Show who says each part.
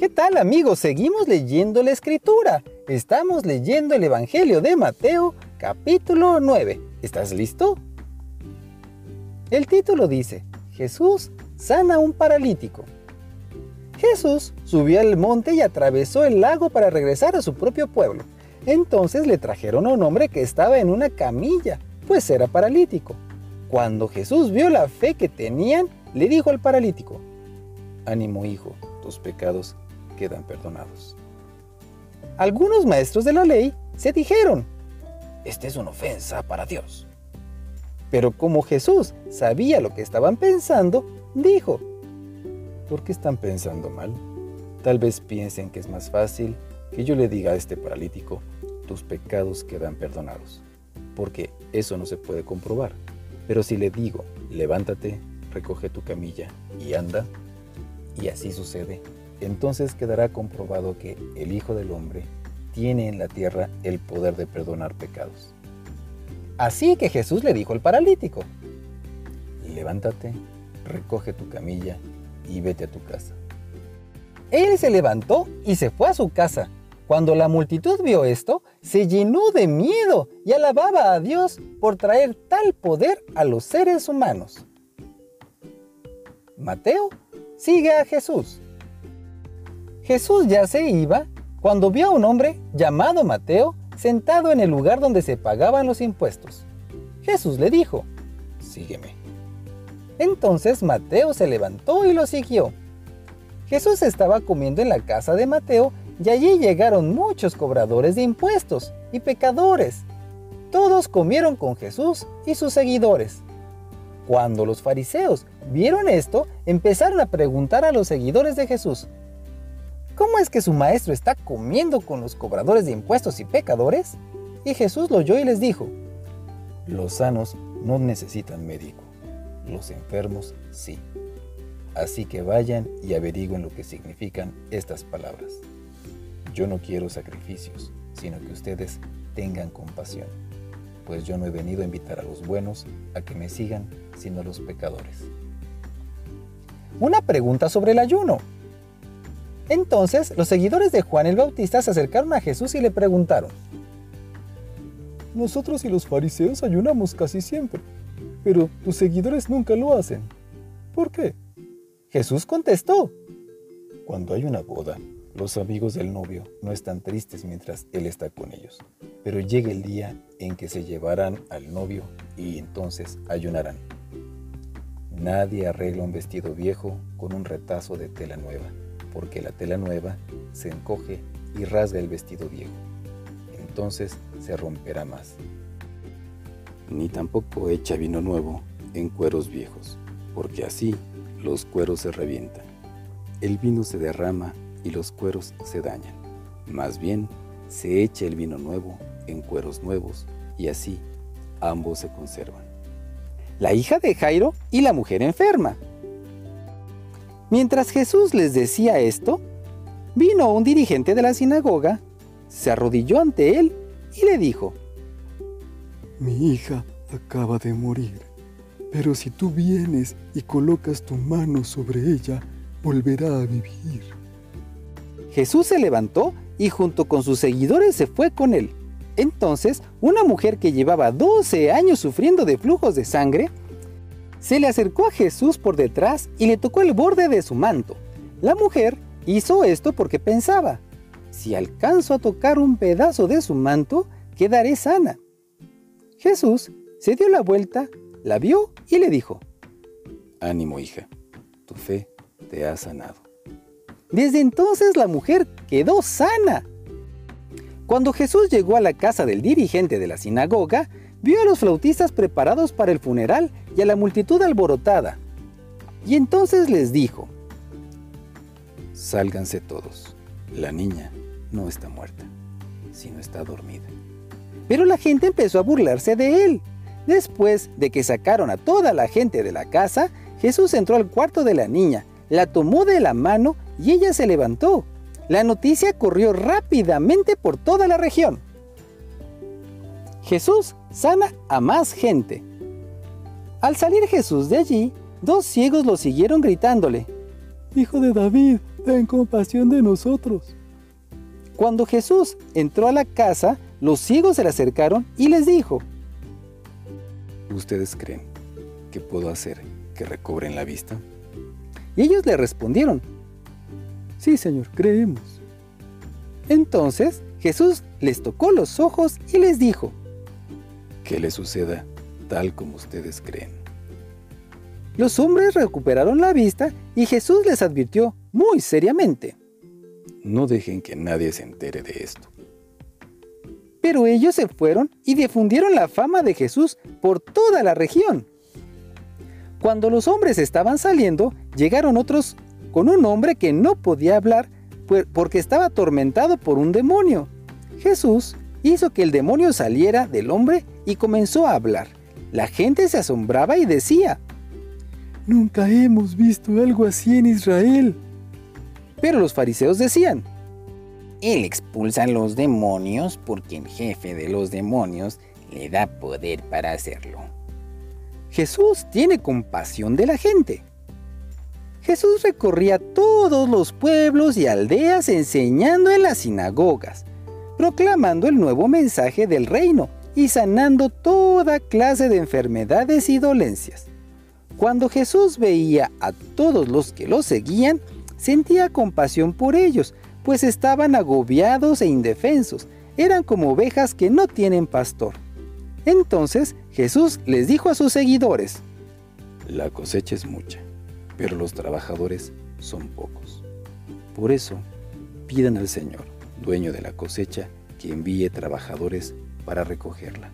Speaker 1: ¿Qué tal amigos? Seguimos leyendo la escritura. Estamos leyendo el Evangelio de Mateo capítulo 9. ¿Estás listo? El título dice, Jesús sana a un paralítico. Jesús subió al monte y atravesó el lago para regresar a su propio pueblo. Entonces le trajeron a un hombre que estaba en una camilla, pues era paralítico. Cuando Jesús vio la fe que tenían, le dijo al paralítico, Ánimo hijo, tus pecados quedan perdonados. Algunos maestros de la ley se dijeron, esta es una ofensa para Dios. Pero como Jesús sabía lo que estaban pensando, dijo, ¿por qué están pensando mal? Tal vez piensen que es más fácil que yo le diga a este paralítico, tus pecados quedan perdonados, porque eso no se puede comprobar. Pero si le digo, levántate, recoge tu camilla y anda, y así sucede, entonces quedará comprobado que el Hijo del Hombre tiene en la tierra el poder de perdonar pecados. Así que Jesús le dijo al paralítico, levántate, recoge tu camilla y vete a tu casa. Él se levantó y se fue a su casa. Cuando la multitud vio esto, se llenó de miedo y alababa a Dios por traer tal poder a los seres humanos. Mateo sigue a Jesús. Jesús ya se iba cuando vio a un hombre llamado Mateo sentado en el lugar donde se pagaban los impuestos. Jesús le dijo, sígueme. Entonces Mateo se levantó y lo siguió. Jesús estaba comiendo en la casa de Mateo y allí llegaron muchos cobradores de impuestos y pecadores. Todos comieron con Jesús y sus seguidores. Cuando los fariseos vieron esto, empezaron a preguntar a los seguidores de Jesús, ¿Cómo es que su maestro está comiendo con los cobradores de impuestos y pecadores? Y Jesús lo oyó y les dijo, los sanos no necesitan médico, los enfermos sí. Así que vayan y averigüen lo que significan estas palabras. Yo no quiero sacrificios, sino que ustedes tengan compasión, pues yo no he venido a invitar a los buenos a que me sigan, sino a los pecadores. Una pregunta sobre el ayuno. Entonces los seguidores de Juan el Bautista se acercaron a Jesús y le preguntaron, Nosotros y los fariseos ayunamos casi siempre, pero tus seguidores nunca lo hacen. ¿Por qué? Jesús contestó, Cuando hay una boda, los amigos del novio no están tristes mientras él está con ellos, pero llega el día en que se llevarán al novio y entonces ayunarán. Nadie arregla un vestido viejo con un retazo de tela nueva porque la tela nueva se encoge y rasga el vestido viejo. Entonces se romperá más. Ni tampoco echa vino nuevo en cueros viejos, porque así los cueros se revientan. El vino se derrama y los cueros se dañan. Más bien, se echa el vino nuevo en cueros nuevos y así ambos se conservan. La hija de Jairo y la mujer enferma. Mientras Jesús les decía esto, vino un dirigente de la sinagoga, se arrodilló ante él y le dijo,
Speaker 2: Mi hija acaba de morir, pero si tú vienes y colocas tu mano sobre ella, volverá a vivir.
Speaker 1: Jesús se levantó y junto con sus seguidores se fue con él. Entonces, una mujer que llevaba 12 años sufriendo de flujos de sangre se le acercó a Jesús por detrás y le tocó el borde de su manto. La mujer hizo esto porque pensaba, si alcanzo a tocar un pedazo de su manto, quedaré sana. Jesús se dio la vuelta, la vio y le dijo, Ánimo hija, tu fe te ha sanado. Desde entonces la mujer quedó sana. Cuando Jesús llegó a la casa del dirigente de la sinagoga, vio a los flautistas preparados para el funeral y a la multitud alborotada. Y entonces les dijo, Sálganse todos, la niña no está muerta, sino está dormida. Pero la gente empezó a burlarse de él. Después de que sacaron a toda la gente de la casa, Jesús entró al cuarto de la niña, la tomó de la mano y ella se levantó. La noticia corrió rápidamente por toda la región. Jesús sana a más gente. Al salir Jesús de allí, dos ciegos lo siguieron gritándole, Hijo de David,
Speaker 2: ten compasión de nosotros.
Speaker 1: Cuando Jesús entró a la casa, los ciegos se le acercaron y les dijo,
Speaker 3: ¿Ustedes creen que puedo hacer que recobren la vista?
Speaker 1: Y ellos le respondieron,
Speaker 2: Sí, Señor, creemos.
Speaker 1: Entonces Jesús les tocó los ojos y les dijo,
Speaker 3: Que les suceda tal como ustedes creen.
Speaker 1: Los hombres recuperaron la vista y Jesús les advirtió muy seriamente.
Speaker 3: No dejen que nadie se entere de esto.
Speaker 1: Pero ellos se fueron y difundieron la fama de Jesús por toda la región. Cuando los hombres estaban saliendo, llegaron otros con un hombre que no podía hablar porque estaba atormentado por un demonio. Jesús hizo que el demonio saliera del hombre y comenzó a hablar. La gente se asombraba y decía,
Speaker 2: Nunca hemos visto algo así en Israel.
Speaker 1: Pero los fariseos decían,
Speaker 4: Él expulsa a los demonios porque el jefe de los demonios le da poder para hacerlo.
Speaker 1: Jesús tiene compasión de la gente. Jesús recorría todos los pueblos y aldeas enseñando en las sinagogas, proclamando el nuevo mensaje del reino y sanando toda clase de enfermedades y dolencias. Cuando Jesús veía a todos los que lo seguían, sentía compasión por ellos, pues estaban agobiados e indefensos, eran como ovejas que no tienen pastor. Entonces Jesús les dijo a sus seguidores,
Speaker 3: La cosecha es mucha, pero los trabajadores son pocos. Por eso, pidan al Señor, dueño de la cosecha, que envíe trabajadores para recogerla.